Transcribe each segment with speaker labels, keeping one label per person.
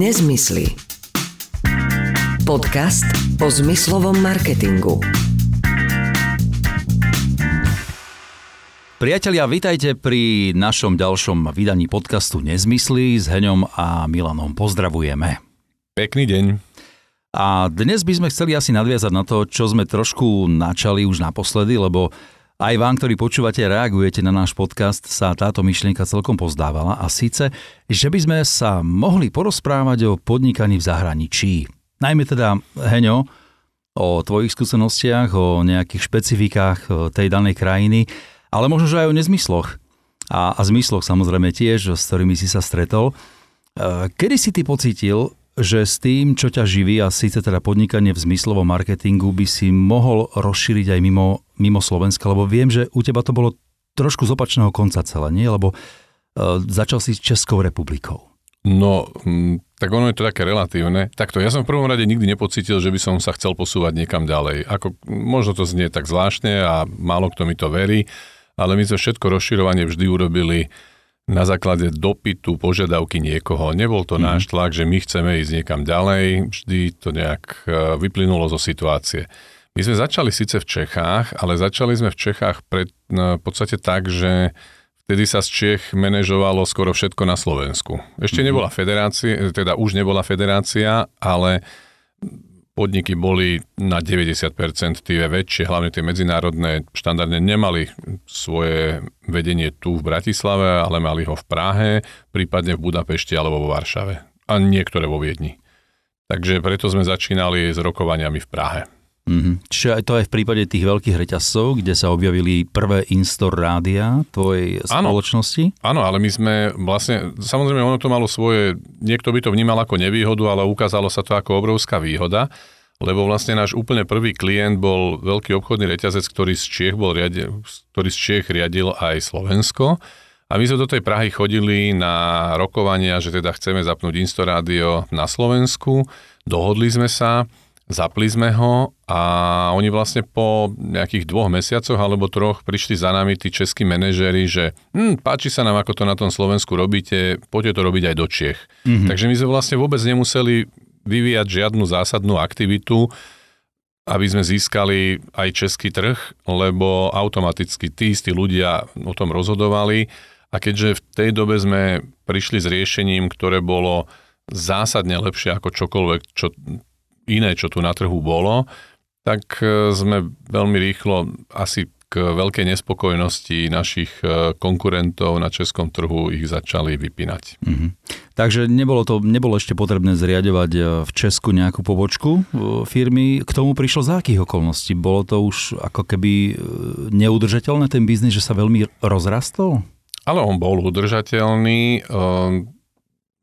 Speaker 1: Nezmysly. Podcast o zmyslovom marketingu.
Speaker 2: Priatelia, vítajte pri našom ďalšom vydaní podcastu Nezmysly s Heňom a Milanom. Pozdravujeme.
Speaker 3: Pekný deň.
Speaker 2: A dnes by sme chceli asi nadviazať na to, čo sme trošku načali už naposledy, lebo aj vám, ktorí počúvate, reagujete na náš podcast, sa táto myšlienka celkom pozdávala a síce, že by sme sa mohli porozprávať o podnikaní v zahraničí. Najmä teda, Heňo, o tvojich skúsenostiach, o nejakých špecifikách tej danej krajiny, ale možno, že aj o nezmysloch. A, a zmysloch samozrejme tiež, s ktorými si sa stretol. E, kedy si ty pocítil, že s tým, čo ťa živí a síce teda podnikanie v zmyslovom marketingu by si mohol rozšíriť aj mimo, mimo Slovenska, lebo viem, že u teba to bolo trošku z opačného konca celé, nie? Lebo uh, začal si s Českou republikou.
Speaker 3: No, tak ono je to také relatívne. Takto, ja som v prvom rade nikdy nepocítil, že by som sa chcel posúvať niekam ďalej. Ako, možno to znie tak zvláštne a málo kto mi to verí, ale my sme všetko rozširovanie vždy urobili na základe dopytu, požiadavky niekoho. Nebol to mm. náš tlak, že my chceme ísť niekam ďalej, vždy to nejak e, vyplynulo zo situácie. My sme začali síce v Čechách, ale začali sme v Čechách pred, no, v podstate tak, že vtedy sa z Čech manažovalo skoro všetko na Slovensku. Ešte mm. nebola federácia, teda už nebola federácia, ale podniky boli na 90% tie väčšie, hlavne tie medzinárodné, štandardne nemali svoje vedenie tu v Bratislave, ale mali ho v Prahe, prípadne v Budapešti alebo vo Varšave. A niektoré vo Viedni. Takže preto sme začínali s rokovaniami v Prahe.
Speaker 2: Mm-hmm. Čiže aj to aj v prípade tých veľkých reťazcov, kde sa objavili prvé Instor rádia tvojej ano, spoločnosti?
Speaker 3: Áno, ale my sme vlastne, samozrejme ono to malo svoje, niekto by to vnímal ako nevýhodu, ale ukázalo sa to ako obrovská výhoda, lebo vlastne náš úplne prvý klient bol veľký obchodný reťazec, ktorý z Čiech, bol riadil, ktorý z Čiech riadil aj Slovensko. A my sme do tej Prahy chodili na rokovania, že teda chceme zapnúť Instorádio na Slovensku. Dohodli sme sa, Zapli sme ho a oni vlastne po nejakých dvoch mesiacoch alebo troch prišli za nami tí českí manažery, že hm, páči sa nám, ako to na tom Slovensku robíte, poďte to robiť aj do Čiech. Mm-hmm. Takže my sme vlastne vôbec nemuseli vyvíjať žiadnu zásadnú aktivitu, aby sme získali aj český trh, lebo automaticky tí istí ľudia o tom rozhodovali a keďže v tej dobe sme prišli s riešením, ktoré bolo zásadne lepšie ako čokoľvek, čo iné, čo tu na trhu bolo, tak e, sme veľmi rýchlo asi k veľkej nespokojnosti našich e, konkurentov na českom trhu ich začali vypínať. Mm-hmm.
Speaker 2: Takže nebolo to nebolo ešte potrebné zriadovať e, v Česku nejakú pobočku firmy. K tomu prišlo za akých okolností? Bolo to už ako keby neudržateľné ten biznis, že sa veľmi rozrastol?
Speaker 3: Ale on bol udržateľný.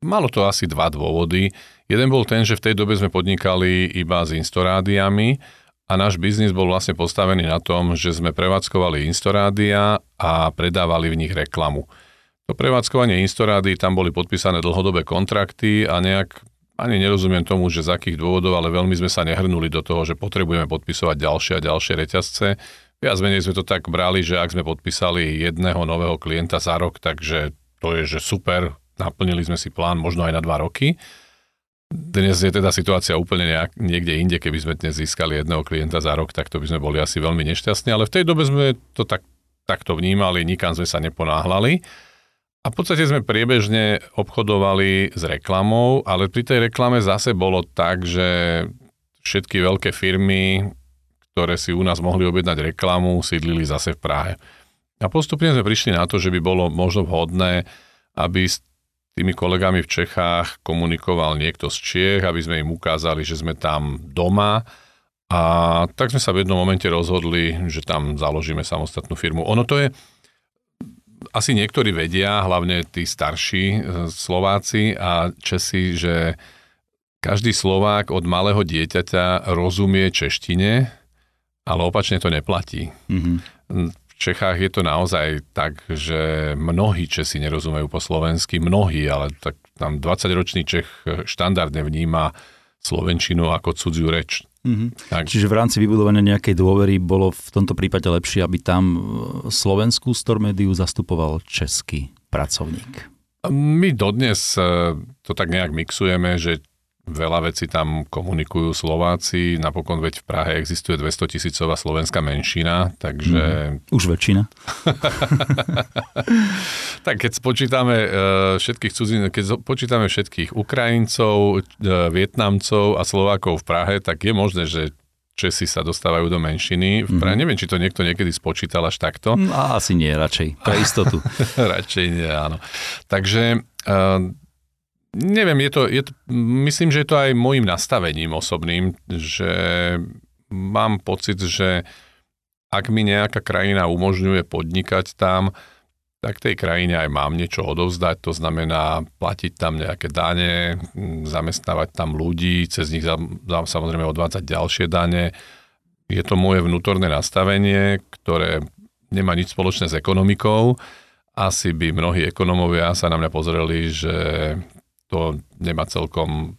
Speaker 3: Malo to asi dva dôvody. Jeden bol ten, že v tej dobe sme podnikali iba s Instorádiami a náš biznis bol vlastne postavený na tom, že sme prevádzkovali Instorádia a predávali v nich reklamu. To prevádzkovanie Instorády, tam boli podpísané dlhodobé kontrakty a nejak ani nerozumiem tomu, že z akých dôvodov, ale veľmi sme sa nehrnuli do toho, že potrebujeme podpisovať ďalšie a ďalšie reťazce. Viac menej sme to tak brali, že ak sme podpísali jedného nového klienta za rok, takže to je, že super, naplnili sme si plán možno aj na dva roky. Dnes je teda situácia úplne nejak, niekde inde, keby sme dnes získali jedného klienta za rok, tak to by sme boli asi veľmi nešťastní, ale v tej dobe sme to tak, takto vnímali, nikam sme sa neponáhľali. A v podstate sme priebežne obchodovali s reklamou, ale pri tej reklame zase bolo tak, že všetky veľké firmy, ktoré si u nás mohli objednať reklamu, sídlili zase v Prahe. A postupne sme prišli na to, že by bolo možno vhodné, aby tými kolegami v Čechách komunikoval niekto z Čiech, aby sme im ukázali, že sme tam doma. A tak sme sa v jednom momente rozhodli, že tam založíme samostatnú firmu. Ono to je, asi niektorí vedia, hlavne tí starší e, Slováci a Česi, že každý Slovák od malého dieťaťa rozumie češtine, ale opačne to neplatí. Mm-hmm Čechách je to naozaj tak, že mnohí Česi nerozumejú po slovensky, mnohí, ale tak tam 20-ročný Čech štandardne vníma slovenčinu ako cudziu reč.
Speaker 2: Mm-hmm. Tak. Čiže v rámci vybudovania nejakej dôvery bolo v tomto prípade lepšie, aby tam slovenskú stormediu zastupoval český pracovník.
Speaker 3: My dodnes e, to tak nejak mixujeme, že veľa vecí tam komunikujú Slováci, napokon veď v Prahe existuje 200 tisícová slovenská menšina, takže...
Speaker 2: Mm, už väčšina.
Speaker 3: tak keď spočítame uh, všetkých cudzín, keď počítame všetkých Ukrajincov, uh, Vietnamcov a Slovákov v Prahe, tak je možné, že Česi sa dostávajú do menšiny. V Prahe, mm-hmm. neviem, či to niekto niekedy spočítal až takto.
Speaker 2: Mm, a asi nie, radšej. Pre istotu.
Speaker 3: radšej nie, áno. Takže uh, neviem, je to, je to, myslím, že je to aj môjim nastavením osobným, že mám pocit, že ak mi nejaká krajina umožňuje podnikať tam, tak tej krajine aj mám niečo odovzdať, to znamená platiť tam nejaké dane, zamestnávať tam ľudí, cez nich samozrejme odvádzať ďalšie dane. Je to moje vnútorné nastavenie, ktoré nemá nič spoločné s ekonomikou. Asi by mnohí ekonomovia sa na mňa pozreli, že to nemá celkom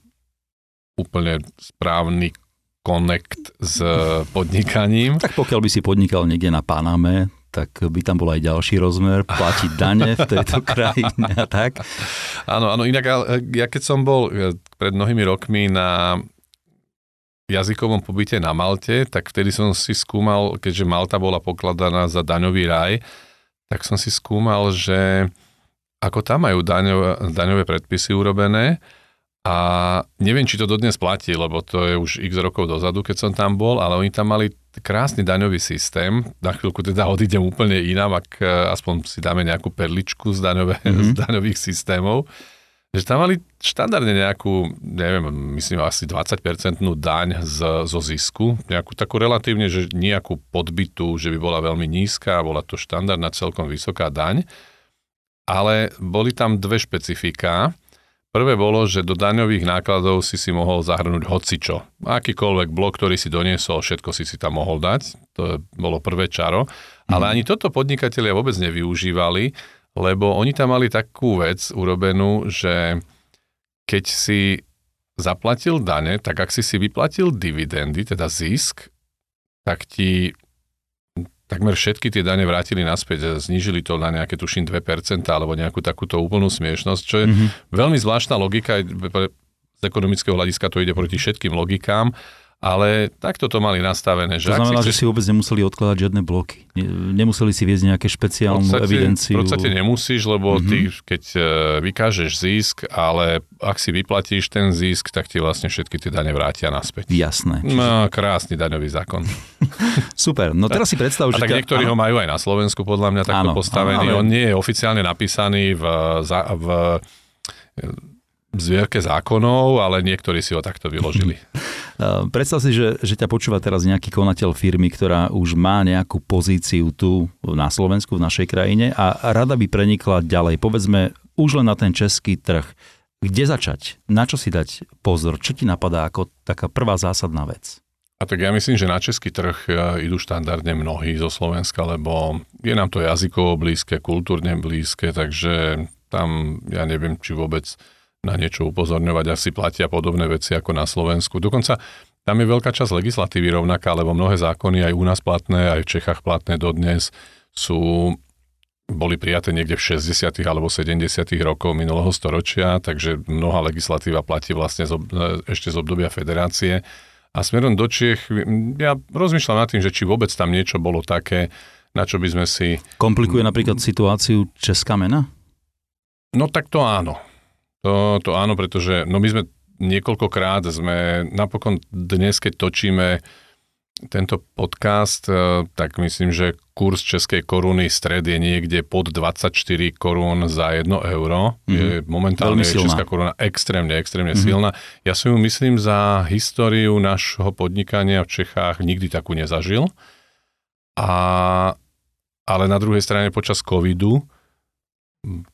Speaker 3: úplne správny konekt s podnikaním.
Speaker 2: Tak pokiaľ by si podnikal niekde na Paname, tak by tam bol aj ďalší rozmer, platiť dane v tejto krajine a tak.
Speaker 3: Áno, áno, inak ja keď som bol e, pred mnohými rokmi na jazykovom pobyte na Malte, tak vtedy som si skúmal, keďže Malta bola pokladaná za daňový raj, tak som si skúmal, že ako tam majú daňové, daňové predpisy urobené a neviem, či to dodnes platí, lebo to je už x rokov dozadu, keď som tam bol, ale oni tam mali krásny daňový systém. Na chvíľku teda odídem úplne inám, ak e, aspoň si dáme nejakú perličku z, daňové, mm-hmm. z daňových systémov. Že tam mali štandardne nejakú, neviem, myslím asi 20-percentnú daň z, zo zisku, nejakú takú relatívne, že nejakú podbytu, že by bola veľmi nízka, bola to štandardná celkom vysoká daň ale boli tam dve špecifika. Prvé bolo, že do daňových nákladov si si mohol zahrnúť hocičo. Akýkoľvek blok, ktorý si doniesol, všetko si si tam mohol dať. To bolo prvé čaro. Ale mhm. ani toto podnikatelia vôbec nevyužívali, lebo oni tam mali takú vec urobenú, že keď si zaplatil dane, tak ak si si vyplatil dividendy, teda zisk, tak ti takmer všetky tie dane vrátili naspäť, znížili to na nejaké, tuším, 2% alebo nejakú takúto úplnú smiešnosť, čo je mm-hmm. veľmi zvláštna logika, z ekonomického hľadiska to ide proti všetkým logikám, ale takto to mali nastavené.
Speaker 2: Že to znamená, si... že si vôbec nemuseli odkladať žiadne bloky. Nemuseli si viesť nejaké špeciálnu v podstate, evidenciu.
Speaker 3: V podstate nemusíš, lebo mm-hmm. ty, keď e, vykážeš zisk, ale ak si vyplatíš ten zisk, tak ti vlastne všetky tie dane vrátia naspäť.
Speaker 2: Jasné.
Speaker 3: Čiže... No, krásny daňový zákon.
Speaker 2: Super. No teraz si predstav,
Speaker 3: že... A tak ťa... niektorí áno. ho majú aj na Slovensku, podľa mňa takto áno, postavený. Áno, ale... On nie je oficiálne napísaný v, v zvierke zákonov, ale niektorí si ho takto vyložili.
Speaker 2: Predstav si, že, že ťa počúva teraz nejaký konateľ firmy, ktorá už má nejakú pozíciu tu na Slovensku, v našej krajine a rada by prenikla ďalej. Povedzme už len na ten český trh. Kde začať? Na čo si dať pozor? Čo ti napadá ako taká prvá zásadná vec?
Speaker 3: A tak ja myslím, že na český trh e, idú štandardne mnohí zo Slovenska, lebo je nám to jazykovo blízke, kultúrne blízke, takže tam ja neviem, či vôbec na niečo upozorňovať, asi platia podobné veci ako na Slovensku. Dokonca tam je veľká časť legislatívy rovnaká, lebo mnohé zákony aj u nás platné, aj v Čechách platné dodnes sú boli prijaté niekde v 60. alebo 70. rokov minulého storočia, takže mnoha legislatíva platí vlastne z, ešte z obdobia federácie. A smerom do Čiech, ja rozmýšľam nad tým, že či vôbec tam niečo bolo také, na čo by sme si...
Speaker 2: Komplikuje napríklad situáciu Česká mena?
Speaker 3: No tak to áno. To, to áno, pretože no my sme niekoľkokrát sme napokon dnes, keď točíme tento podcast, e, tak myslím, že kurz českej koruny stred je niekde pod 24 korún za 1 euro. Mm-hmm. Je momentálne je česká koruna extrémne, extrémne mm-hmm. silná. Ja si ju myslím za históriu nášho podnikania v Čechách nikdy takú nezažil. A, ale na druhej strane počas covidu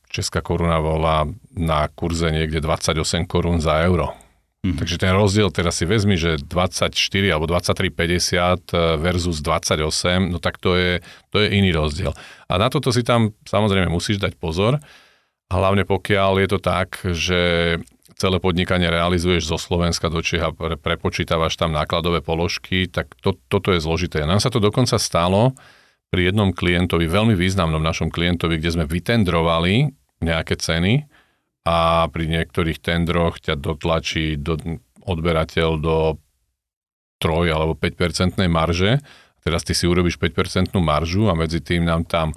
Speaker 3: česká koruna bola na kurze niekde 28 korún za euro. Mm-hmm. Takže ten rozdiel teraz si vezmi, že 24 alebo 23,50 e, versus 28, no tak to je, to je iný rozdiel. A na toto si tam samozrejme musíš dať pozor, hlavne pokiaľ je to tak, že celé podnikanie realizuješ zo Slovenska do Čech a pre, prepočítavaš tam nákladové položky, tak to, toto je zložité. Nám sa to dokonca stalo pri jednom klientovi, veľmi významnom našom klientovi, kde sme vytendrovali nejaké ceny a pri niektorých tendroch ťa dotlačí do, odberateľ do 3 alebo 5% marže. Teraz ty si urobíš 5% maržu a medzi tým nám tam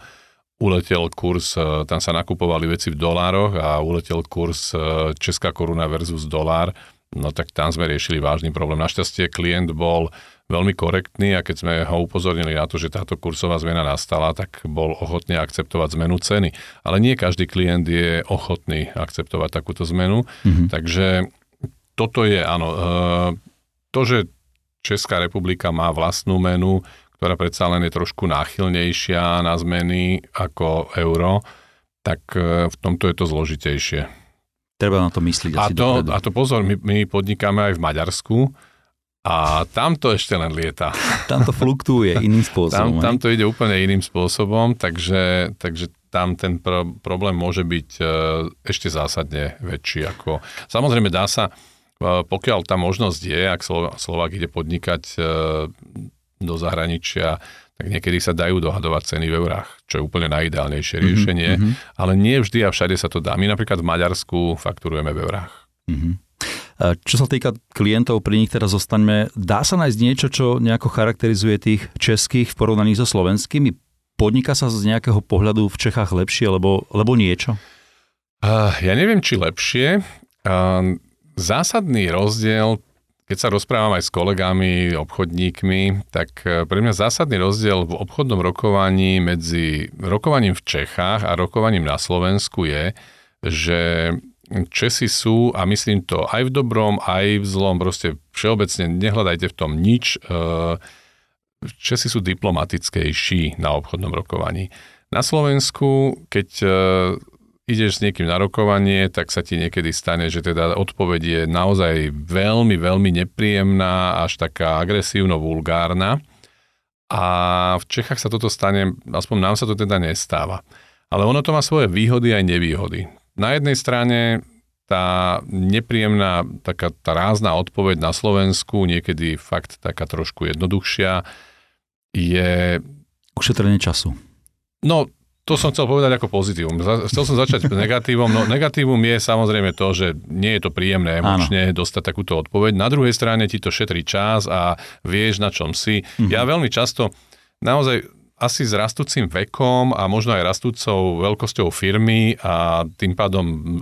Speaker 3: uletel kurz, e, tam sa nakupovali veci v dolároch a uletel kurz e, Česká koruna versus dolár, no tak tam sme riešili vážny problém. Našťastie klient bol veľmi korektný a keď sme ho upozornili na to, že táto kursová zmena nastala, tak bol ochotný akceptovať zmenu ceny. Ale nie každý klient je ochotný akceptovať takúto zmenu, mm-hmm. takže toto je, áno, e, to, že Česká republika má vlastnú menu, ktorá predsa len je trošku náchylnejšia na zmeny ako euro, tak e, v tomto je to zložitejšie.
Speaker 2: Treba na to myslieť.
Speaker 3: A to, a to pozor, my, my podnikáme aj v Maďarsku, a tam to ešte len lieta.
Speaker 2: Tam to fluktuje iným spôsobom.
Speaker 3: Tam, tam to ide úplne iným spôsobom, takže, takže tam ten pro, problém môže byť e, ešte zásadne väčší. Ako... Samozrejme dá sa, e, pokiaľ tá možnosť je, ak Slovák ide podnikať e, do zahraničia, tak niekedy sa dajú dohadovať ceny v eurách, čo je úplne najideálnejšie mm-hmm, riešenie, mm-hmm. ale nie vždy a všade sa to dá. My napríklad v Maďarsku fakturujeme v eurách. Mm-hmm.
Speaker 2: Čo sa týka klientov, pri nich teraz zostaňme. Dá sa nájsť niečo, čo nejako charakterizuje tých českých v porovnaní so slovenskými? Podniká sa z nejakého pohľadu v Čechách lepšie, lebo, lebo niečo?
Speaker 3: Uh, ja neviem, či lepšie. Uh, zásadný rozdiel, keď sa rozprávam aj s kolegami, obchodníkmi, tak e, pre mňa zásadný rozdiel v obchodnom rokovaní medzi rokovaním v Čechách a rokovaním na Slovensku je, že Česi sú, a myslím to aj v dobrom, aj v zlom, proste všeobecne nehľadajte v tom nič. E, Česi sú diplomatickejší na obchodnom rokovaní. Na Slovensku, keď e, ideš s niekým na rokovanie, tak sa ti niekedy stane, že teda odpoveď je naozaj veľmi, veľmi nepríjemná, až taká agresívno-vulgárna. A v Čechách sa toto stane, aspoň nám sa to teda nestáva. Ale ono to má svoje výhody aj nevýhody. Na jednej strane tá nepríjemná, taká tá rázna odpoveď na Slovensku, niekedy fakt taká trošku jednoduchšia, je...
Speaker 2: Ušetrenie času.
Speaker 3: No, to som chcel povedať ako pozitívum. Chcel som začať negatívum. No negatívum je samozrejme to, že nie je to príjemné emočne Áno. dostať takúto odpoveď. Na druhej strane ti to šetrí čas a vieš, na čom si. Mm-hmm. Ja veľmi často, naozaj asi s rastúcim vekom a možno aj rastúcou veľkosťou firmy a tým pádom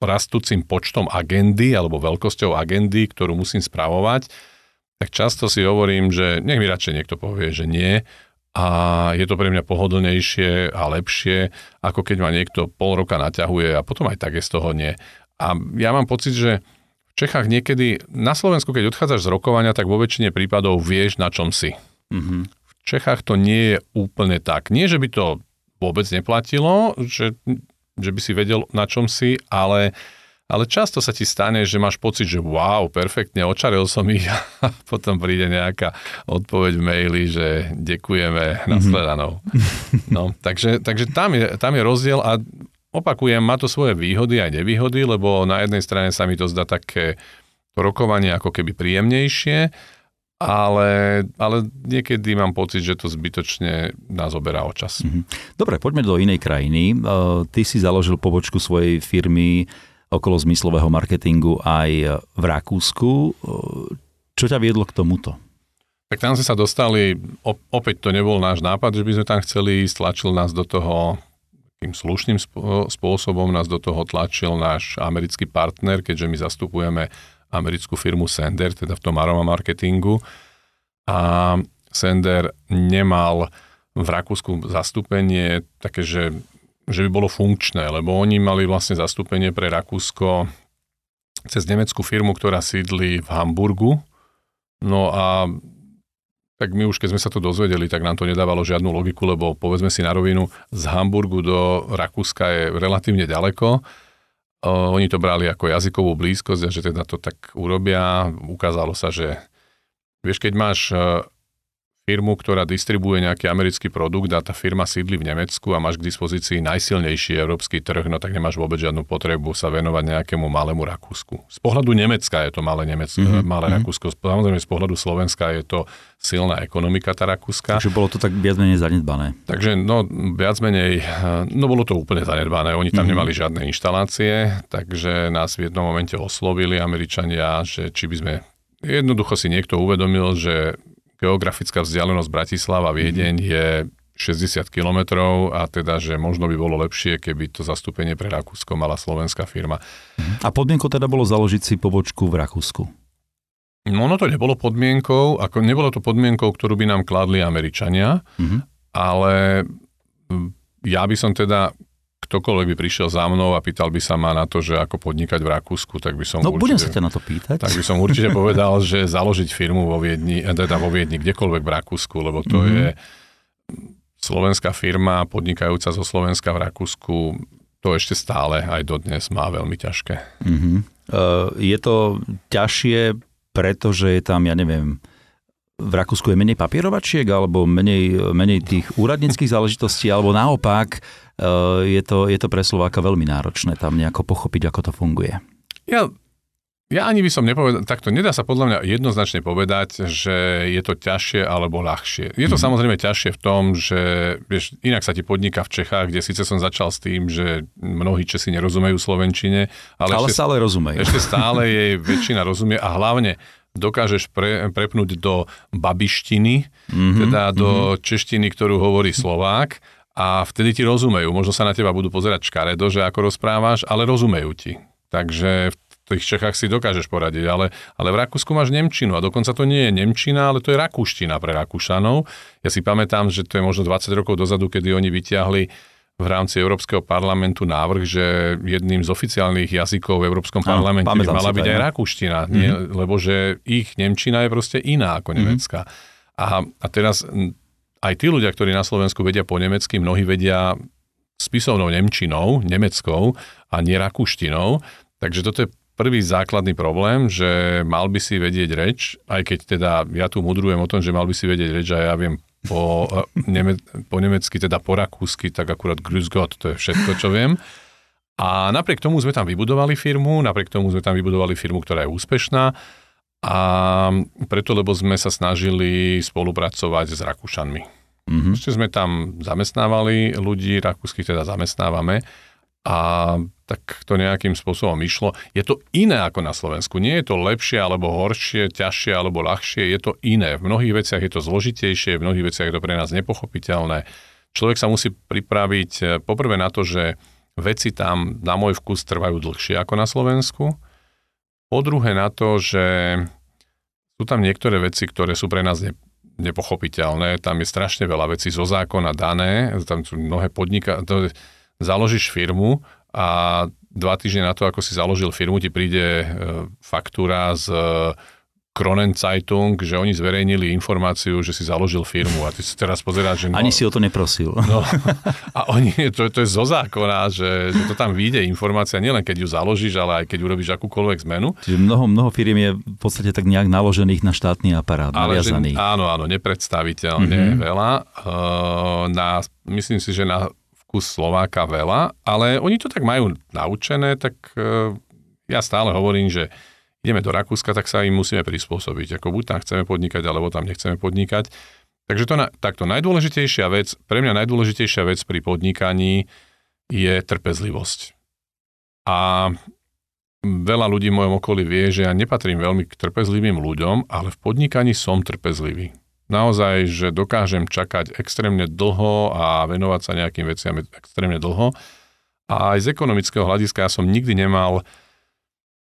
Speaker 3: rastúcim počtom agendy alebo veľkosťou agendy, ktorú musím spravovať, tak často si hovorím, že nech mi radšej niekto povie, že nie a je to pre mňa pohodlnejšie a lepšie, ako keď ma niekto pol roka naťahuje a potom aj tak je z toho nie. A ja mám pocit, že v Čechách niekedy, na Slovensku, keď odchádzaš z rokovania, tak vo väčšine prípadov vieš, na čom si. Mm-hmm. Čechách to nie je úplne tak. Nie, že by to vôbec neplatilo, že, že by si vedel, na čom si, ale, ale často sa ti stane, že máš pocit, že wow, perfektne, očaril som ich a potom príde nejaká odpoveď v maili, že ďakujeme, nasledanou. No, takže, takže tam, je, tam je rozdiel a opakujem, má to svoje výhody aj nevýhody, lebo na jednej strane sa mi to zdá také rokovanie ako keby príjemnejšie, ale, ale niekedy mám pocit, že to zbytočne nás oberá o čas. Mhm.
Speaker 2: Dobre, poďme do inej krajiny. E, ty si založil pobočku svojej firmy okolo zmyslového marketingu aj v Rakúsku. E, čo ťa viedlo k tomuto?
Speaker 3: Tak tam sme sa dostali, opäť to nebol náš nápad, že by sme tam chceli ísť, tlačil nás do toho takým slušným spôsobom, nás do toho tlačil náš americký partner, keďže my zastupujeme americkú firmu Sender, teda v tom aroma marketingu. A Sender nemal v Rakúsku zastúpenie také, že, že by bolo funkčné, lebo oni mali vlastne zastúpenie pre Rakúsko cez nemeckú firmu, ktorá sídli v Hamburgu. No a tak my už keď sme sa to dozvedeli, tak nám to nedávalo žiadnu logiku, lebo povedzme si na rovinu, z Hamburgu do Rakúska je relatívne ďaleko oni to brali ako jazykovú blízkosť a že teda to tak urobia. Ukázalo sa, že vieš, keď máš e, firmu, ktorá distribuje nejaký americký produkt a tá firma sídli v Nemecku a máš k dispozícii najsilnejší európsky trh, no tak nemáš vôbec žiadnu potrebu sa venovať nejakému malému Rakúsku. Z pohľadu Nemecka je to malé, Nemecko, mm-hmm. malé mm-hmm. Rakúsko, samozrejme z pohľadu Slovenska je to silná ekonomika tá Rakúska.
Speaker 2: Takže bolo to tak viac menej zanedbané.
Speaker 3: Takže no viac menej, no bolo to úplne zanedbané, oni tam mm-hmm. nemali žiadne inštalácie, takže nás v jednom momente oslovili Američania, že či by sme jednoducho si niekto uvedomil, že geografická vzdialenosť Bratislava Viedeň mhm. je 60 kilometrov a teda, že možno by bolo lepšie, keby to zastúpenie pre Rakúsko mala slovenská firma.
Speaker 2: A podmienkou teda bolo založiť si pobočku v Rakúsku?
Speaker 3: No, no to nebolo podmienkou, ako nebolo to podmienkou, ktorú by nám kladli Američania, mm-hmm. ale ja by som teda ktokoľvek by prišiel za mnou a pýtal by sa ma na to, že ako podnikať v Rakúsku, tak by som
Speaker 2: no,
Speaker 3: určite...
Speaker 2: budem sa ťa na to pýtať.
Speaker 3: Tak by som určite povedal, že založiť firmu vo Viedni, eh, teda vo Viedni, kdekoľvek v Rakúsku, lebo to mm-hmm. je slovenská firma podnikajúca zo Slovenska v Rakúsku, to ešte stále aj dodnes má veľmi ťažké.
Speaker 2: Mm-hmm. Uh, je to ťažšie, pretože je tam, ja neviem, v Rakúsku je menej papierovačiek alebo menej, menej tých úradníckých záležitostí, alebo naopak Eh, je to, je to pre Slováka veľmi náročné tam nejako pochopiť, ako to funguje.
Speaker 3: Ja, ja ani by som nepovedal, takto nedá sa podľa mňa jednoznačne povedať, že je to ťažšie alebo ľahšie. Je to mm. samozrejme ťažšie v tom, že vieš, inak sa ti podniká v Čechách, kde síce som začal s tým, že mnohí Česi nerozumejú Slovenčine, ale,
Speaker 2: ale
Speaker 3: ešte,
Speaker 2: stále rozumejú.
Speaker 3: Ešte stále jej väčšina rozumie a hlavne dokážeš pre, prepnúť do babištiny, mm-hmm, teda do mm-hmm. češtiny, ktorú hovorí Slovák a vtedy ti rozumejú. Možno sa na teba budú pozerať škaredo, že ako rozprávaš, ale rozumejú ti. Takže v tých Čechách si dokážeš poradiť, ale, ale v Rakúsku máš Nemčinu a dokonca to nie je Nemčina, ale to je Rakúština pre Rakúšanov. Ja si pamätám, že to je možno 20 rokov dozadu, kedy oni vyťahli v rámci Európskeho parlamentu návrh, že jedným z oficiálnych jazykov v Európskom parlamente by mala byť aj rakúština, mm-hmm. nie, lebo že ich Nemčina je proste iná ako mhm. nemecká. Mm-hmm. A, a teraz aj tí ľudia, ktorí na Slovensku vedia po nemecky, mnohí vedia spisovnou nemčinou, nemeckou a nie rakúštinou. Takže toto je prvý základný problém, že mal by si vedieť reč, aj keď teda ja tu mudrujem o tom, že mal by si vedieť reč a ja viem po, neme, po nemecky, teda po rakúsky, tak akurát grüß Gott, to je všetko, čo viem. A napriek tomu sme tam vybudovali firmu, napriek tomu sme tam vybudovali firmu, ktorá je úspešná a preto, lebo sme sa snažili spolupracovať s Rakúšanmi. Mm-hmm. Ešte sme tam zamestnávali ľudí, rakúskych teda zamestnávame a tak to nejakým spôsobom išlo. Je to iné ako na Slovensku. Nie je to lepšie alebo horšie, ťažšie alebo ľahšie, je to iné. V mnohých veciach je to zložitejšie, v mnohých veciach je to pre nás nepochopiteľné. Človek sa musí pripraviť eh, poprvé na to, že veci tam na môj vkus trvajú dlhšie ako na Slovensku po druhé na to, že sú tam niektoré veci, ktoré sú pre nás ne, nepochopiteľné. Tam je strašne veľa vecí zo zákona dané. Tam sú mnohé podniká... Založíš firmu a dva týždne na to, ako si založil firmu, ti príde e, faktúra z Kronen Zeitung, že oni zverejnili informáciu, že si založil firmu a ty si teraz pozeráš, že... No,
Speaker 2: Ani si o to neprosil.
Speaker 3: No, a oni, to, to je zo zákona, že, že to tam vyjde informácia, nielen keď ju založíš, ale aj keď urobíš akúkoľvek zmenu.
Speaker 2: Čiže mnoho, mnoho firiem je v podstate tak nejak naložených na štátny aparát, ale že,
Speaker 3: Áno, áno, nepredstaviteľne mm-hmm. veľa. Uh, na, myslím si, že na vkus Slováka veľa, ale oni to tak majú naučené, tak uh, ja stále hovorím, že ideme do Rakúska, tak sa im musíme prispôsobiť. Ako buď tam chceme podnikať, alebo tam nechceme podnikať. Takže to na, takto najdôležitejšia vec, pre mňa najdôležitejšia vec pri podnikaní je trpezlivosť. A veľa ľudí v mojom okolí vie, že ja nepatrím veľmi k trpezlivým ľuďom, ale v podnikaní som trpezlivý. Naozaj, že dokážem čakať extrémne dlho a venovať sa nejakým veciam extrémne dlho. A aj z ekonomického hľadiska ja som nikdy nemal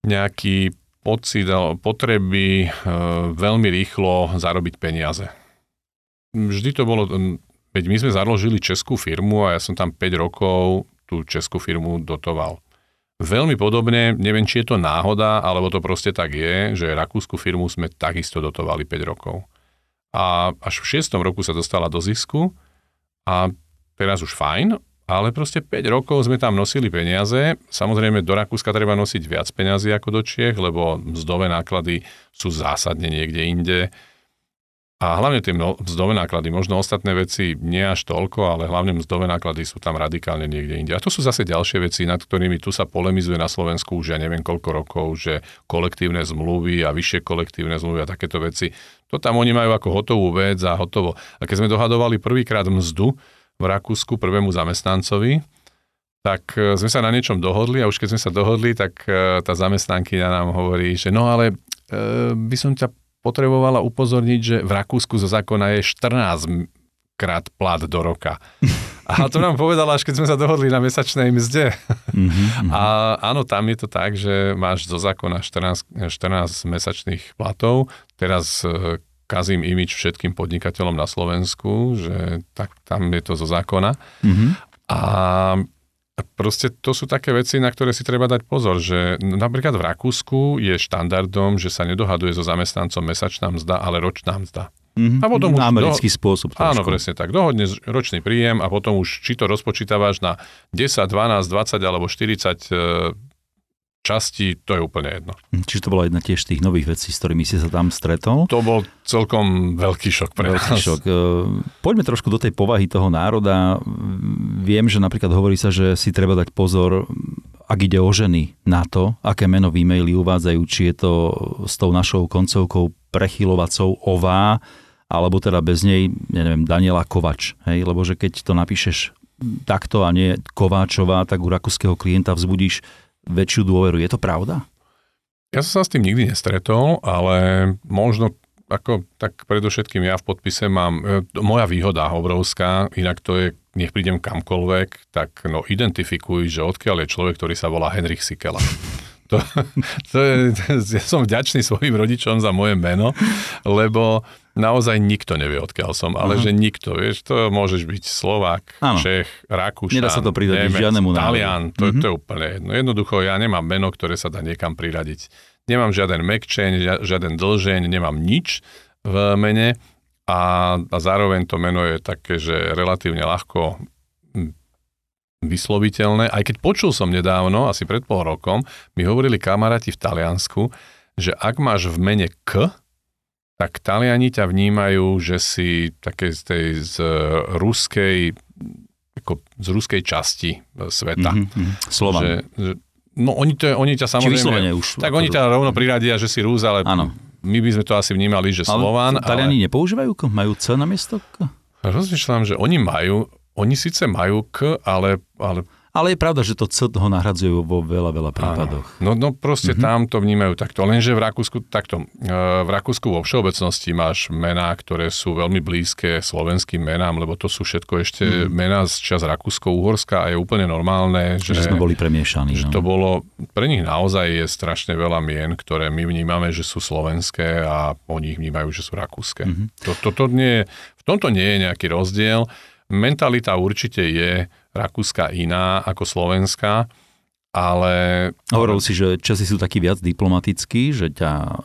Speaker 3: nejaký pocit, potreby e, veľmi rýchlo zarobiť peniaze. Vždy to bolo, veď my sme založili českú firmu a ja som tam 5 rokov tú českú firmu dotoval. Veľmi podobne, neviem, či je to náhoda, alebo to proste tak je, že rakúsku firmu sme takisto dotovali 5 rokov. A až v 6. roku sa dostala do zisku a teraz už fajn, ale proste 5 rokov sme tam nosili peniaze. Samozrejme, do Rakúska treba nosiť viac peniazy ako do Čiech, lebo mzdové náklady sú zásadne niekde inde. A hlavne tie mzdové náklady, možno ostatné veci nie až toľko, ale hlavne mzdové náklady sú tam radikálne niekde inde. A to sú zase ďalšie veci, nad ktorými tu sa polemizuje na Slovensku už ja neviem koľko rokov, že kolektívne zmluvy a vyššie kolektívne zmluvy a takéto veci. To tam oni majú ako hotovú vec a hotovo. A keď sme dohadovali prvýkrát mzdu v Rakúsku prvému zamestnancovi, tak e, sme sa na niečom dohodli a už keď sme sa dohodli, tak e, tá zamestnankyňa nám hovorí, že no ale e, by som ťa potrebovala upozorniť, že v Rakúsku zo zákona je 14 krát plat do roka. A to nám povedala, až keď sme sa dohodli na mesačnej mzde. Mm-hmm. A áno, tam je to tak, že máš zo zákona 14, 14 mesačných platov. Teraz e, kazím imič všetkým podnikateľom na Slovensku, že tak tam je to zo zákona. Mm-hmm. A proste to sú také veci, na ktoré si treba dať pozor, že napríklad v Rakúsku je štandardom, že sa nedohaduje so zamestnancom mesačná mzda, ale ročná mzda.
Speaker 2: Mm-hmm. A potom už americký do... spôsob.
Speaker 3: Trošku. Áno, presne tak. Dohodne ročný príjem a potom už či to rozpočítavaš na 10, 12, 20 alebo 40 časti, to je úplne jedno.
Speaker 2: Hm, čiže to bola jedna tiež z tých nových vecí, s ktorými si sa tam stretol?
Speaker 3: To bol celkom veľký šok pre veľký nás. Šok. E,
Speaker 2: poďme trošku do tej povahy toho národa. Viem, že napríklad hovorí sa, že si treba dať pozor, ak ide o ženy, na to, aké meno v e-maili uvádzajú, či je to s tou našou koncovkou prechylovacou ová, alebo teda bez nej, neviem, Daniela Kovač. Hej? Lebo že keď to napíšeš takto a nie Kováčová, tak u rakúskeho klienta vzbudíš väčšiu dôveru. Je to pravda?
Speaker 3: Ja som sa s tým nikdy nestretol, ale možno ako tak predovšetkým ja v podpise mám, e, moja výhoda obrovská, inak to je, nech prídem kamkoľvek, tak no identifikuj, že odkiaľ je človek, ktorý sa volá Henrik Sikela. To, to je, ja som vďačný svojim rodičom za moje meno, lebo naozaj nikto nevie, odkiaľ som, ale uh-huh. že nikto, vieš, to môžeš byť Slovák, ano. Čech, Rakúšan,
Speaker 2: Nedá sa to priradiť Nemec, žiadnemu
Speaker 3: Talian, to, uh-huh. to je úplne jedno. Jednoducho, ja nemám meno, ktoré sa dá niekam priradiť. Nemám žiaden mekčeň, žiaden dlžeň, nemám nič v mene a, a zároveň to meno je také, že relatívne ľahko hm, vysloviteľné. Aj keď počul som nedávno, asi pred pol rokom, mi hovorili kamaráti v Taliansku, že ak máš v mene K, tak Taliani ťa vnímajú, že si také z tej z ruskej, ako z ruskej časti sveta.
Speaker 2: Mm-hmm, Slovan. Že, že,
Speaker 3: no oni, to, oni ťa samozrejme...
Speaker 2: už.
Speaker 3: Tak oni ťa rovno priradia, že si Rus, ale ano. my by sme to asi vnímali, že ale Slován.
Speaker 2: Taliani ale... nepoužívajú K? Majú C na miesto K?
Speaker 3: Rozmýšľam, že oni majú, oni síce majú K, ale, ale
Speaker 2: ale je pravda, že to C ho nahradzujú vo veľa, veľa prípadoch.
Speaker 3: No, no proste mm-hmm. tam to vnímajú takto. Lenže v Rakúsku takto. E, v Rakúsku vo všeobecnosti máš mená, ktoré sú veľmi blízke slovenským menám, lebo to sú všetko ešte mm. mená z čas Rakúsko-Uhorska a je úplne normálne, že,
Speaker 2: že sme boli premiešaní.
Speaker 3: Že
Speaker 2: no.
Speaker 3: to bolo, pre nich naozaj je strašne veľa mien, ktoré my vnímame, že sú slovenské a oni ich vnímajú, že sú rakúske. Mm-hmm. To, to, to nie, v tomto nie je nejaký rozdiel. Mentalita určite je Rakúska iná ako Slovenská, ale...
Speaker 2: Hovoril si, že Česi sú takí viac diplomatickí, že ťa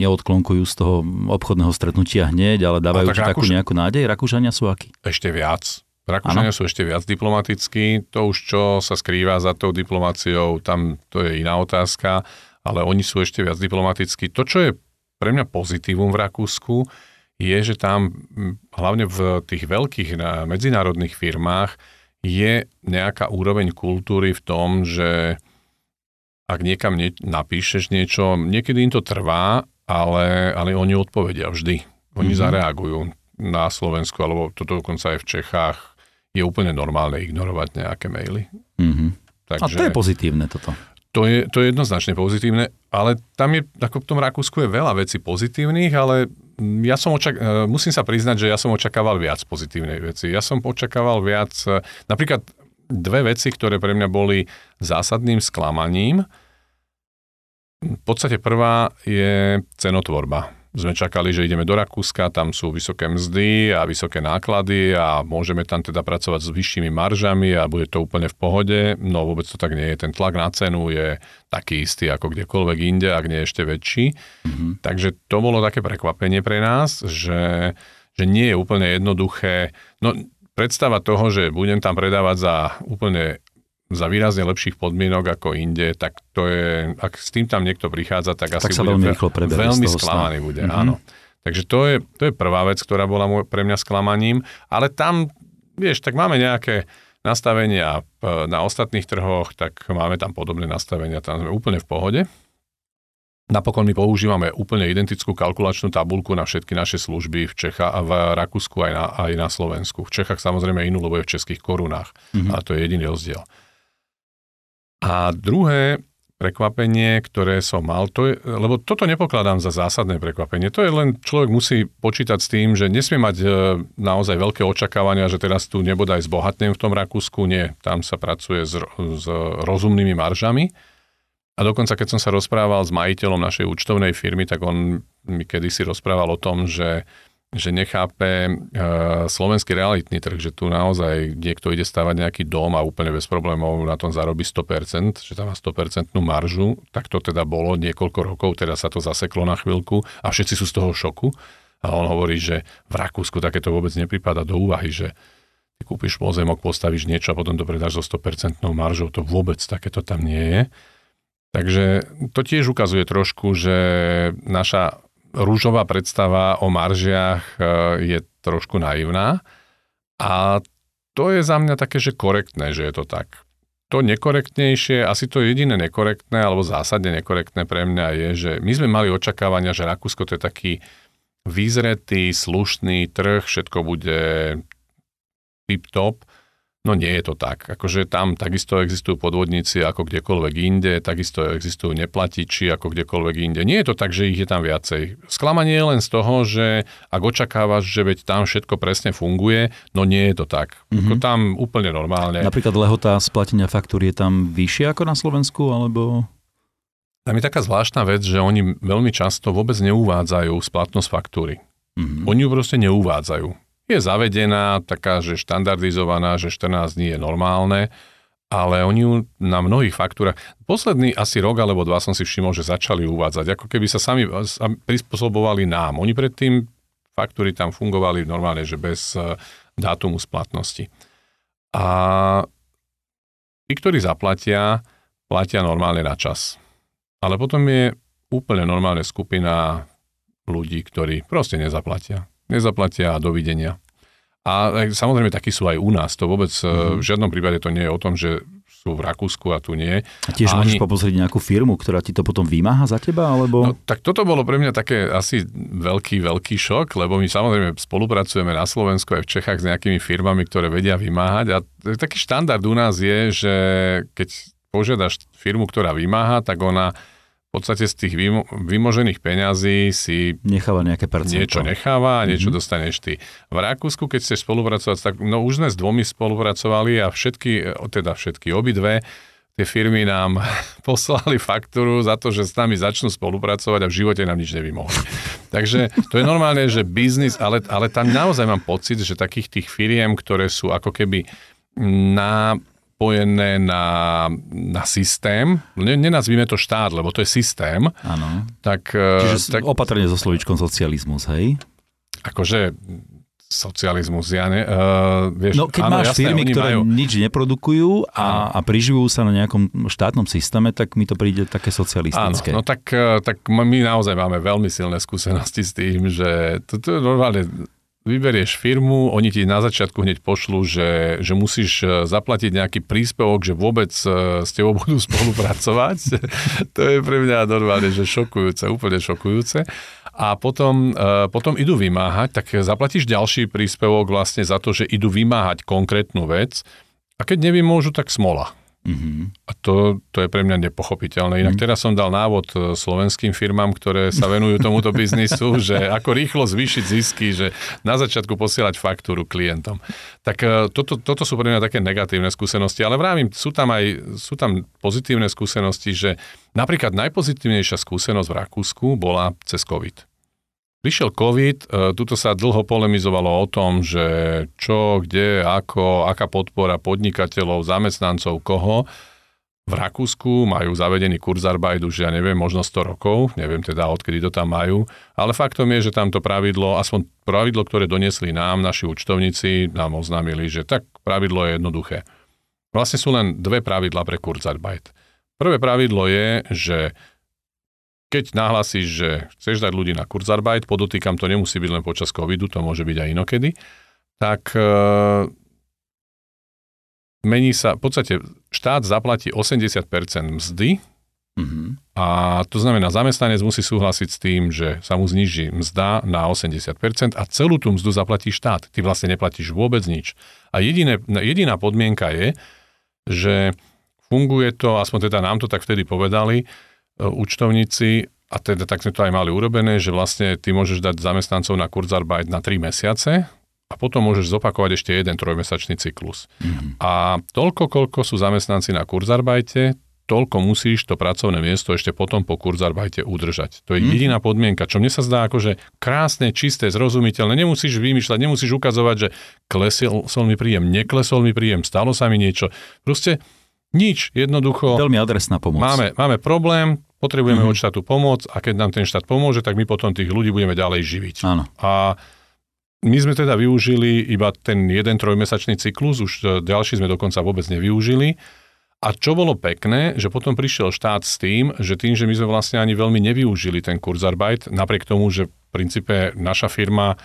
Speaker 2: neodklonkujú z toho obchodného stretnutia hneď, ale dávajú ti Rakúš... takú nejakú nádej. Rakúšania sú akí?
Speaker 3: Ešte viac. Rakúšania ano? sú ešte viac diplomatickí. To už, čo sa skrýva za tou diplomáciou, tam to je iná otázka, ale oni sú ešte viac diplomatickí. To, čo je pre mňa pozitívum v Rakúsku, je, že tam hlavne v tých veľkých medzinárodných firmách je nejaká úroveň kultúry v tom, že ak niekam nie, napíšeš niečo, niekedy im to trvá, ale, ale oni odpovedia vždy. Oni mm-hmm. zareagujú na Slovensku, alebo toto dokonca aj v Čechách je úplne normálne ignorovať nejaké maily.
Speaker 2: Mm-hmm. Takže, A to je pozitívne toto.
Speaker 3: To je, to je jednoznačne pozitívne, ale tam je, ako v tom Rakúsku je veľa vecí pozitívnych, ale ja som očak- e, musím sa priznať, že ja som očakával viac pozitívnej veci. Ja som očakával viac, e, napríklad dve veci, ktoré pre mňa boli zásadným sklamaním. V podstate prvá je cenotvorba sme čakali, že ideme do Rakúska, tam sú vysoké mzdy a vysoké náklady a môžeme tam teda pracovať s vyššími maržami a bude to úplne v pohode. No vôbec to tak nie je. Ten tlak na cenu je taký istý ako kdekoľvek inde, ak nie ešte väčší. Mm-hmm. Takže to bolo také prekvapenie pre nás, že, že nie je úplne jednoduché. No, predstava toho, že budem tam predávať za úplne za výrazne lepších podmienok ako inde, tak to je, ak s tým tam niekto prichádza, tak asi
Speaker 2: tak sa bude veľmi, rýchlo veľmi
Speaker 3: sklamaný bude, mm-hmm. áno. Takže to je, to je prvá vec, ktorá bola môj, pre mňa sklamaním, ale tam, vieš, tak máme nejaké nastavenia e, na ostatných trhoch, tak máme tam podobné nastavenia, tam sme úplne v pohode. Napokon my používame úplne identickú kalkulačnú tabulku na všetky naše služby v Čechách a v Rakúsku aj na, aj na Slovensku. V Čechách samozrejme inú, lebo je v českých korunách. Mm-hmm. A to je jediný rozdiel. A druhé prekvapenie, ktoré som mal, to je, lebo toto nepokladám za zásadné prekvapenie. To je len, človek musí počítať s tým, že nesmie mať e, naozaj veľké očakávania, že teraz tu nebodaj zbohatnem v tom Rakúsku. Nie, tam sa pracuje s, s rozumnými maržami a dokonca, keď som sa rozprával s majiteľom našej účtovnej firmy, tak on mi kedysi rozprával o tom, že, že nechápe e, slovenský realitný trh, že tu naozaj niekto ide stavať nejaký dom a úplne bez problémov na tom zarobí 100%, že tam má 100% maržu, tak to teda bolo niekoľko rokov, teda sa to zaseklo na chvíľku a všetci sú z toho šoku. A on hovorí, že v Rakúsku takéto vôbec nepripada do úvahy, že ty kúpiš pozemok, postavíš niečo a potom to predáš so 100% maržou, to vôbec takéto tam nie je. Takže to tiež ukazuje trošku, že naša rúžová predstava o maržiach e, je trošku naivná a to je za mňa také, že korektné, že je to tak. To nekorektnejšie, asi to jediné nekorektné alebo zásadne nekorektné pre mňa je, že my sme mali očakávania, že Rakúsko to je taký vyzretý, slušný trh, všetko bude tip-top No nie je to tak. Akože tam takisto existujú podvodníci ako kdekoľvek inde, takisto existujú neplatiči ako kdekoľvek inde. Nie je to tak, že ich je tam viacej. Sklamanie je len z toho, že ak očakávaš, že veď tam všetko presne funguje, no nie je to tak. Mm-hmm. Ako tam úplne normálne.
Speaker 2: Napríklad lehota splatenia faktúry je tam vyššia ako na Slovensku, alebo...
Speaker 3: Tam je taká zvláštna vec, že oni veľmi často vôbec neuvádzajú splatnosť faktúry. Mm-hmm. Oni ju proste neuvádzajú je zavedená, taká, že štandardizovaná, že 14 dní je normálne, ale oni ju na mnohých faktúrach, posledný asi rok alebo dva som si všimol, že začali uvádzať, ako keby sa sami prispôsobovali nám. Oni predtým faktúry tam fungovali normálne, že bez e, dátumu splatnosti. A tí, ktorí zaplatia, platia normálne na čas. Ale potom je úplne normálna skupina ľudí, ktorí proste nezaplatia nezaplatia a dovidenia. A samozrejme takí sú aj u nás. To vôbec mm-hmm. v žiadnom prípade to nie je o tom, že sú v Rakúsku a tu nie.
Speaker 2: A tiež a môžeš ani... popozrieť nejakú firmu, ktorá ti to potom vymáha za teba? Alebo...
Speaker 3: No, tak toto bolo pre mňa také asi veľký, veľký šok, lebo my samozrejme spolupracujeme na Slovensku aj v Čechách s nejakými firmami, ktoré vedia vymáhať. A taký štandard u nás je, že keď požiadaš firmu, ktorá vymáha, tak ona podstate z tých vymo- vymožených peňazí si
Speaker 2: necháva nejaké percento.
Speaker 3: niečo necháva a niečo mm-hmm. dostaneš ty. V Rakúsku, keď chceš spolupracovať, tak no už sme s dvomi spolupracovali a všetky, teda všetky obidve, tie firmy nám poslali faktúru za to, že s nami začnú spolupracovať a v živote nám nič nevymohli. Takže to je normálne, že biznis, ale, ale tam naozaj mám pocit, že takých tých firiem, ktoré sú ako keby na napojené na, na systém, nenazvíme to štát, lebo to je systém,
Speaker 2: Áno.
Speaker 3: tak...
Speaker 2: Čiže tak, opatrne so slovičkom socializmus, hej?
Speaker 3: Akože socializmus, ja ne, uh, vieš,
Speaker 2: No keď áno, máš jasné, firmy, ktoré majú... nič neprodukujú a, a priživujú sa na nejakom štátnom systéme, tak mi to príde také socialistické.
Speaker 3: Áno, no tak, e, tak my naozaj máme veľmi silné skúsenosti s tým, že to, to je normálne vyberieš firmu, oni ti na začiatku hneď pošlu, že, že musíš e, zaplatiť nejaký príspevok, že vôbec e, s tebou budú spolupracovať. to je pre mňa normálne, že šokujúce, úplne šokujúce. A potom, e, potom idú vymáhať, tak zaplatíš ďalší príspevok vlastne za to, že idú vymáhať konkrétnu vec a keď nevymôžu, tak smola. Mm-hmm. A to, to je pre mňa nepochopiteľné. Inak mm-hmm. teraz som dal návod e, slovenským firmám, ktoré sa venujú tomuto biznisu, že ako rýchlo zvýšiť zisky, že na začiatku posielať faktúru klientom. Tak e, toto, toto sú pre mňa také negatívne skúsenosti, ale vravím, sú tam aj sú tam pozitívne skúsenosti, že napríklad najpozitívnejšia skúsenosť v Rakúsku bola cez COVID. Prišiel COVID, e, tuto sa dlho polemizovalo o tom, že čo, kde, ako, aká podpora podnikateľov, zamestnancov, koho. V Rakúsku majú zavedený kurzarbeit už, ja neviem, možno 100 rokov, neviem teda, odkedy to tam majú, ale faktom je, že tamto pravidlo, aspoň pravidlo, ktoré doniesli nám, naši účtovníci, nám oznámili, že tak pravidlo je jednoduché. Vlastne sú len dve pravidla pre kurzarbeit. Prvé pravidlo je, že keď nahlasíš, že chceš dať ľudí na Kurzarbeit, podotýkam, to nemusí byť len počas covidu, to môže byť aj inokedy, tak e, mení sa, v podstate štát zaplatí 80% mzdy
Speaker 2: Mhm.
Speaker 3: a to znamená, zamestnanec musí súhlasiť s tým, že sa mu zniží mzda na 80% a celú tú mzdu zaplatí štát. Ty vlastne neplatíš vôbec nič. A jediné, jediná podmienka je, že funguje to, aspoň teda nám to tak vtedy povedali, účtovníci, a teda tak sme to aj mali urobené, že vlastne ty môžeš dať zamestnancov na Kurzarbeit na 3 mesiace a potom môžeš zopakovať ešte jeden trojmesačný cyklus.
Speaker 2: Mhm.
Speaker 3: A toľko, koľko sú zamestnanci na Kurzarbeite, toľko musíš to pracovné miesto ešte potom po Kurzarbajte udržať. To je
Speaker 2: Mhm.
Speaker 3: jediná podmienka, čo mne sa zdá akože krásne, čisté, zrozumiteľné. Nemusíš vymýšľať, nemusíš ukazovať, že klesol mi príjem, neklesol mi príjem, stalo sa mi niečo. Proste nič, jednoducho.
Speaker 2: Veľmi adresná pomoc.
Speaker 3: Máme, máme problém, potrebujeme
Speaker 2: Mhm.
Speaker 3: od štátu pomoc a keď nám ten štát pomôže, tak my potom tých ľudí budeme ďalej živiť.
Speaker 2: Áno.
Speaker 3: A my sme teda využili iba ten jeden trojmesačný cyklus, už ďalší sme dokonca vôbec nevyužili. A čo bolo pekné, že potom prišiel štát s tým, že tým, že my sme vlastne ani veľmi nevyužili ten Kurzarbeit, napriek tomu, že v princípe naša firma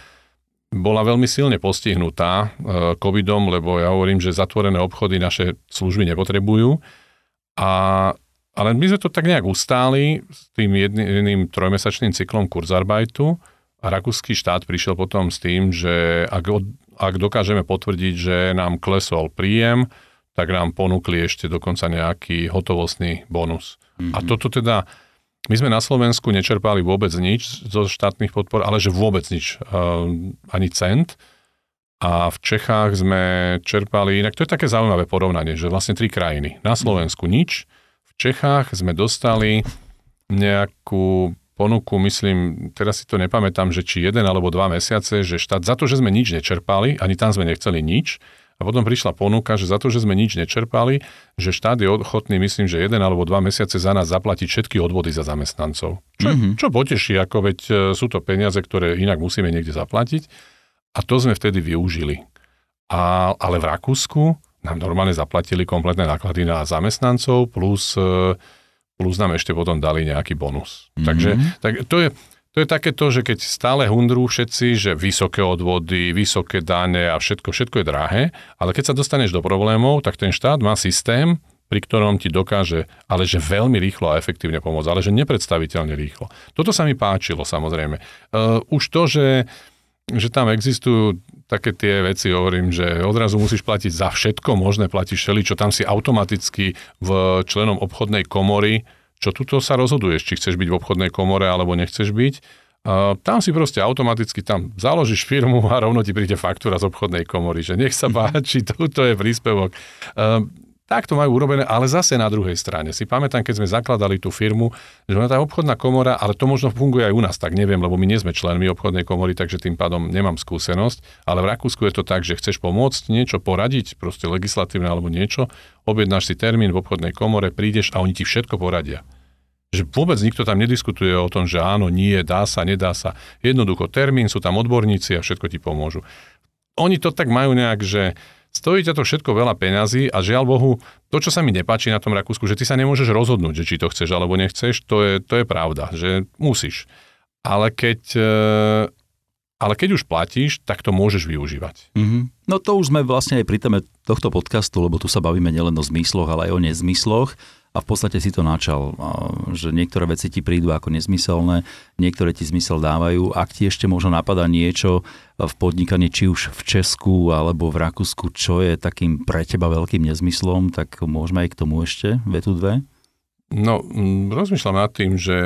Speaker 3: bola veľmi silne postihnutá e, covidom, lebo ja hovorím, že zatvorené obchody naše služby nepotrebujú. A, ale my sme to tak nejak ustáli s tým jedným trojmesačným cyklom Kurzarbeitu a rakúsky štát prišiel potom s tým, že ak, ak dokážeme potvrdiť, že nám klesol príjem, tak nám ponúkli ešte dokonca nejaký hotovostný bonus. Mm-hmm. A toto teda, my sme na Slovensku nečerpali vôbec nič zo štátnych podpor, ale že vôbec nič, uh, ani cent. A v Čechách sme čerpali, inak to je také zaujímavé porovnanie, že vlastne tri krajiny. Na Slovensku nič, v Čechách sme dostali nejakú ponuku, myslím, teraz si to nepamätám, že či jeden alebo dva mesiace, že štát za to, že sme nič nečerpali, ani tam sme nechceli nič, a potom prišla ponuka, že za to, že sme nič nečerpali, že štát je ochotný, myslím, že jeden alebo dva mesiace za nás zaplatiť všetky odvody za zamestnancov. Čo, mm-hmm. čo poteší, ako veď e, sú to peniaze, ktoré inak musíme niekde zaplatiť. A to sme vtedy využili. A, ale v Rakúsku nám normálne zaplatili kompletné náklady na zamestnancov, plus, e, plus nám ešte potom dali nejaký bonus. Mm-hmm. Takže tak to je, to je také to, že keď stále hundrú všetci, že vysoké odvody, vysoké dane a všetko, všetko je drahé, ale keď sa dostaneš do problémov, tak ten štát má systém, pri ktorom ti dokáže, ale že veľmi rýchlo a efektívne pomôcť, ale že nepredstaviteľne rýchlo. Toto sa mi páčilo samozrejme. Uh, už to, že že tam existujú také tie veci, hovorím, že odrazu musíš platiť za všetko možné, platíš všeli, čo tam si automaticky v členom obchodnej komory, čo tuto sa rozhoduješ, či chceš byť v obchodnej komore alebo nechceš byť. Uh, tam si proste automaticky tam založíš firmu a rovno ti príde faktúra z obchodnej komory, že nech sa páči, toto je príspevok. Uh, tak to majú urobené, ale zase na druhej strane. Si pamätám, keď sme zakladali tú firmu, že ona tá obchodná komora, ale to možno funguje aj u nás, tak neviem, lebo my nie sme členmi obchodnej komory, takže tým pádom nemám skúsenosť, ale v Rakúsku je to tak, že chceš pomôcť niečo, poradiť, proste legislatívne alebo niečo, objednáš si termín v obchodnej komore, prídeš a oni ti všetko poradia. Že vôbec nikto tam nediskutuje o tom, že áno, nie, dá sa, nedá sa. Jednoducho termín, sú tam odborníci a všetko ti pomôžu. Oni to tak majú nejak, že stojí ťa to všetko veľa peňazí a žiaľ Bohu, to, čo sa mi nepáči na tom Rakúsku, že ty sa nemôžeš rozhodnúť, že či to chceš alebo nechceš, to je, to je pravda, že musíš. Ale keď, ale keď už platíš, tak to môžeš využívať.
Speaker 2: Mm-hmm. No to už sme vlastne aj pri téme tohto podcastu, lebo tu sa bavíme nielen o zmysloch, ale aj o nezmysloch. A v podstate si to načal, že niektoré veci ti prídu ako nezmyselné, niektoré ti zmysel dávajú. Ak ti ešte možno napadá niečo v podnikaní, či už v Česku alebo v Rakúsku, čo je takým pre teba veľkým nezmyslom, tak môžeme aj k tomu ešte vetu dve?
Speaker 3: No, rozmýšľam nad tým, že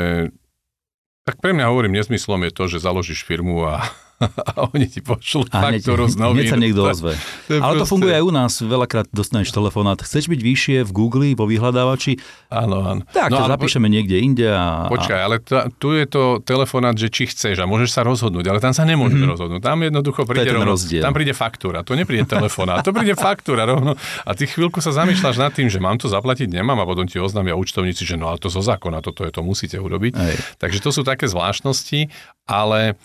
Speaker 3: tak pre mňa hovorím, nezmyslom je to, že založíš firmu a a oni ti pošlú faktúru z novín.
Speaker 2: Hneď sa niekto ozve. To Ale proste... to funguje aj u nás. Veľakrát dostaneš telefonát. Chceš byť vyššie v Google, vo vyhľadávači?
Speaker 3: Áno, áno.
Speaker 2: Tak, no, to zapíšeme po... niekde inde. A...
Speaker 3: Počkaj, ale t- tu je to telefonát, že či chceš a môžeš sa rozhodnúť, ale tam sa nemôžeš mm-hmm. rozhodnúť. Tam jednoducho príde rovno, tam príde faktúra. To nepríde telefonát, to príde faktúra rovno. A ty chvíľku sa zamýšľaš nad tým, že mám to zaplatiť, nemám a potom ti oznámia účtovníci, že no ale to zo zákona, toto je to musíte urobiť. Ej. Takže to sú také zvláštnosti, ale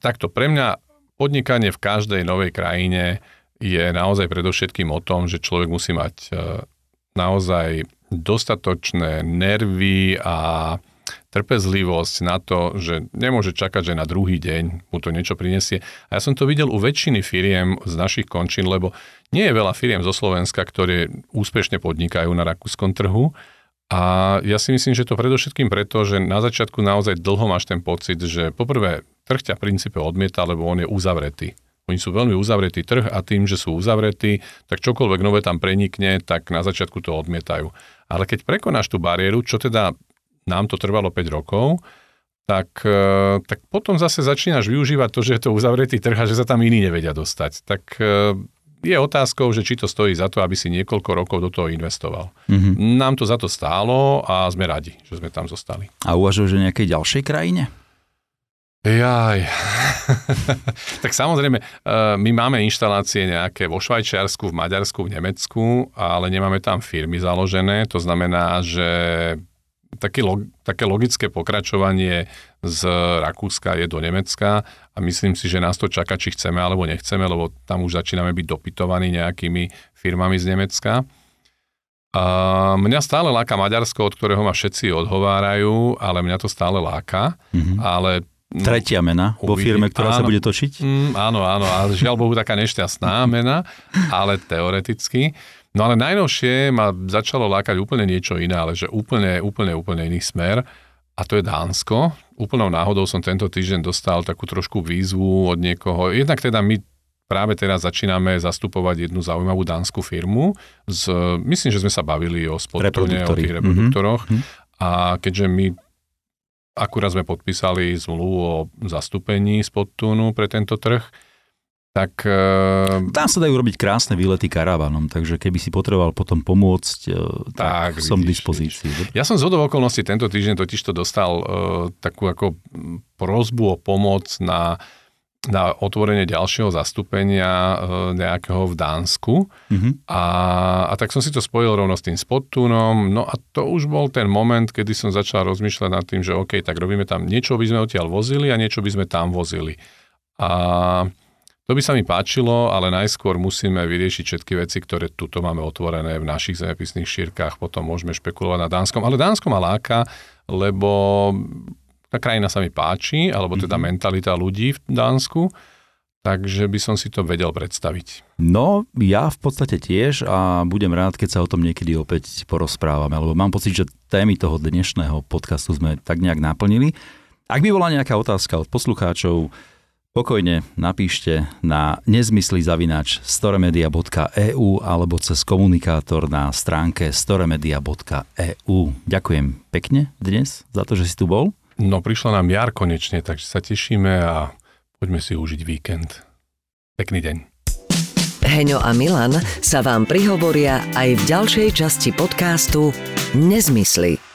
Speaker 3: takto pre mňa podnikanie v každej novej krajine je naozaj predovšetkým o tom, že človek musí mať naozaj dostatočné nervy a trpezlivosť na to, že nemôže čakať, že na druhý deň mu to niečo prinesie. A ja som to videl u väčšiny firiem z našich končín, lebo nie je veľa firiem zo Slovenska, ktoré úspešne podnikajú na rakúskom trhu. A ja si myslím, že to predovšetkým preto, že na začiatku naozaj dlho máš ten pocit, že poprvé trh ťa v princípe odmieta, lebo on je uzavretý. Oni sú veľmi uzavretý trh a tým, že sú uzavretí, tak čokoľvek nové tam prenikne, tak na začiatku to odmietajú. Ale keď prekonáš tú bariéru, čo teda nám to trvalo 5 rokov, tak, e, tak potom zase začínaš využívať to, že je to uzavretý trh a že sa tam iní nevedia dostať. Tak e, je otázkou, že či to stojí za to, aby si niekoľko rokov do toho investoval. Mm-hmm. Nám to za to stálo a sme radi, že sme tam zostali.
Speaker 2: A uvažuješ o nejakej ďalšej krajine?
Speaker 3: Jaj. tak samozrejme, e, my máme inštalácie nejaké vo Švajčiarsku, v Maďarsku, v Nemecku, ale nemáme tam firmy založené. To znamená, že také, log, také logické pokračovanie z Rakúska je do Nemecka a myslím si, že nás to čaká, či chceme alebo nechceme, lebo tam už začíname byť dopytovaní nejakými firmami z Nemecka. A mňa stále láka Maďarsko, od ktorého ma všetci odhovárajú, ale mňa to stále láka. Mm-hmm. Ale
Speaker 2: Tretia mena vo firme, ktorá áno, sa bude točiť?
Speaker 3: Mm, áno, áno, a žiaľ Bohu taká nešťastná mena, ale teoreticky. No ale najnovšie ma začalo lákať úplne niečo iné, ale že úplne, úplne, úplne iný smer a to je Dánsko. Úplnou náhodou som tento týždeň dostal takú trošku výzvu od niekoho. Jednak teda my práve teraz začíname zastupovať jednu zaujímavú dánsku firmu. Z, myslím, že sme sa bavili o spottone, o tých reproduktoroch. Mm-hmm. A keďže my akurát sme podpísali zmluvu o zastúpení Spottunu pre tento trh, tak...
Speaker 2: Uh, Tam sa dajú robiť krásne výlety karavanom, takže keby si potreboval potom pomôcť, uh, tak, tak som v dispozícii. Vidíš.
Speaker 3: Ja som z okolností tento týždeň totiž to dostal uh, takú ako prozbu o pomoc na na otvorenie ďalšieho zastúpenia nejakého v Dánsku. Mm-hmm. A, a tak som si to spojil rovno s tým spottúnom. No a to už bol ten moment, kedy som začal rozmýšľať nad tým, že OK, tak robíme tam niečo by sme odtiaľ vozili a niečo by sme tam vozili. A to by sa mi páčilo, ale najskôr musíme vyriešiť všetky veci, ktoré tuto máme otvorené v našich zemepisných šírkach, potom môžeme špekulovať na Dánskom. Ale Dánsko má láka, lebo tá krajina sa mi páči, alebo teda mm-hmm. mentalita ľudí v Dánsku, takže by som si to vedel predstaviť.
Speaker 2: No, ja v podstate tiež a budem rád, keď sa o tom niekedy opäť porozprávame, lebo mám pocit, že témy toho dnešného podcastu sme tak nejak naplnili. Ak by bola nejaká otázka od poslucháčov, Pokojne napíšte na nezmysly zavináč storemedia.eu alebo cez komunikátor na stránke storemedia.eu. Ďakujem pekne dnes za to, že si tu bol.
Speaker 3: No prišla nám jar konečne, takže sa tešíme a poďme si užiť víkend. Pekný deň.
Speaker 1: Heňo a Milan sa vám prihovoria aj v ďalšej časti podcastu Nezmysly.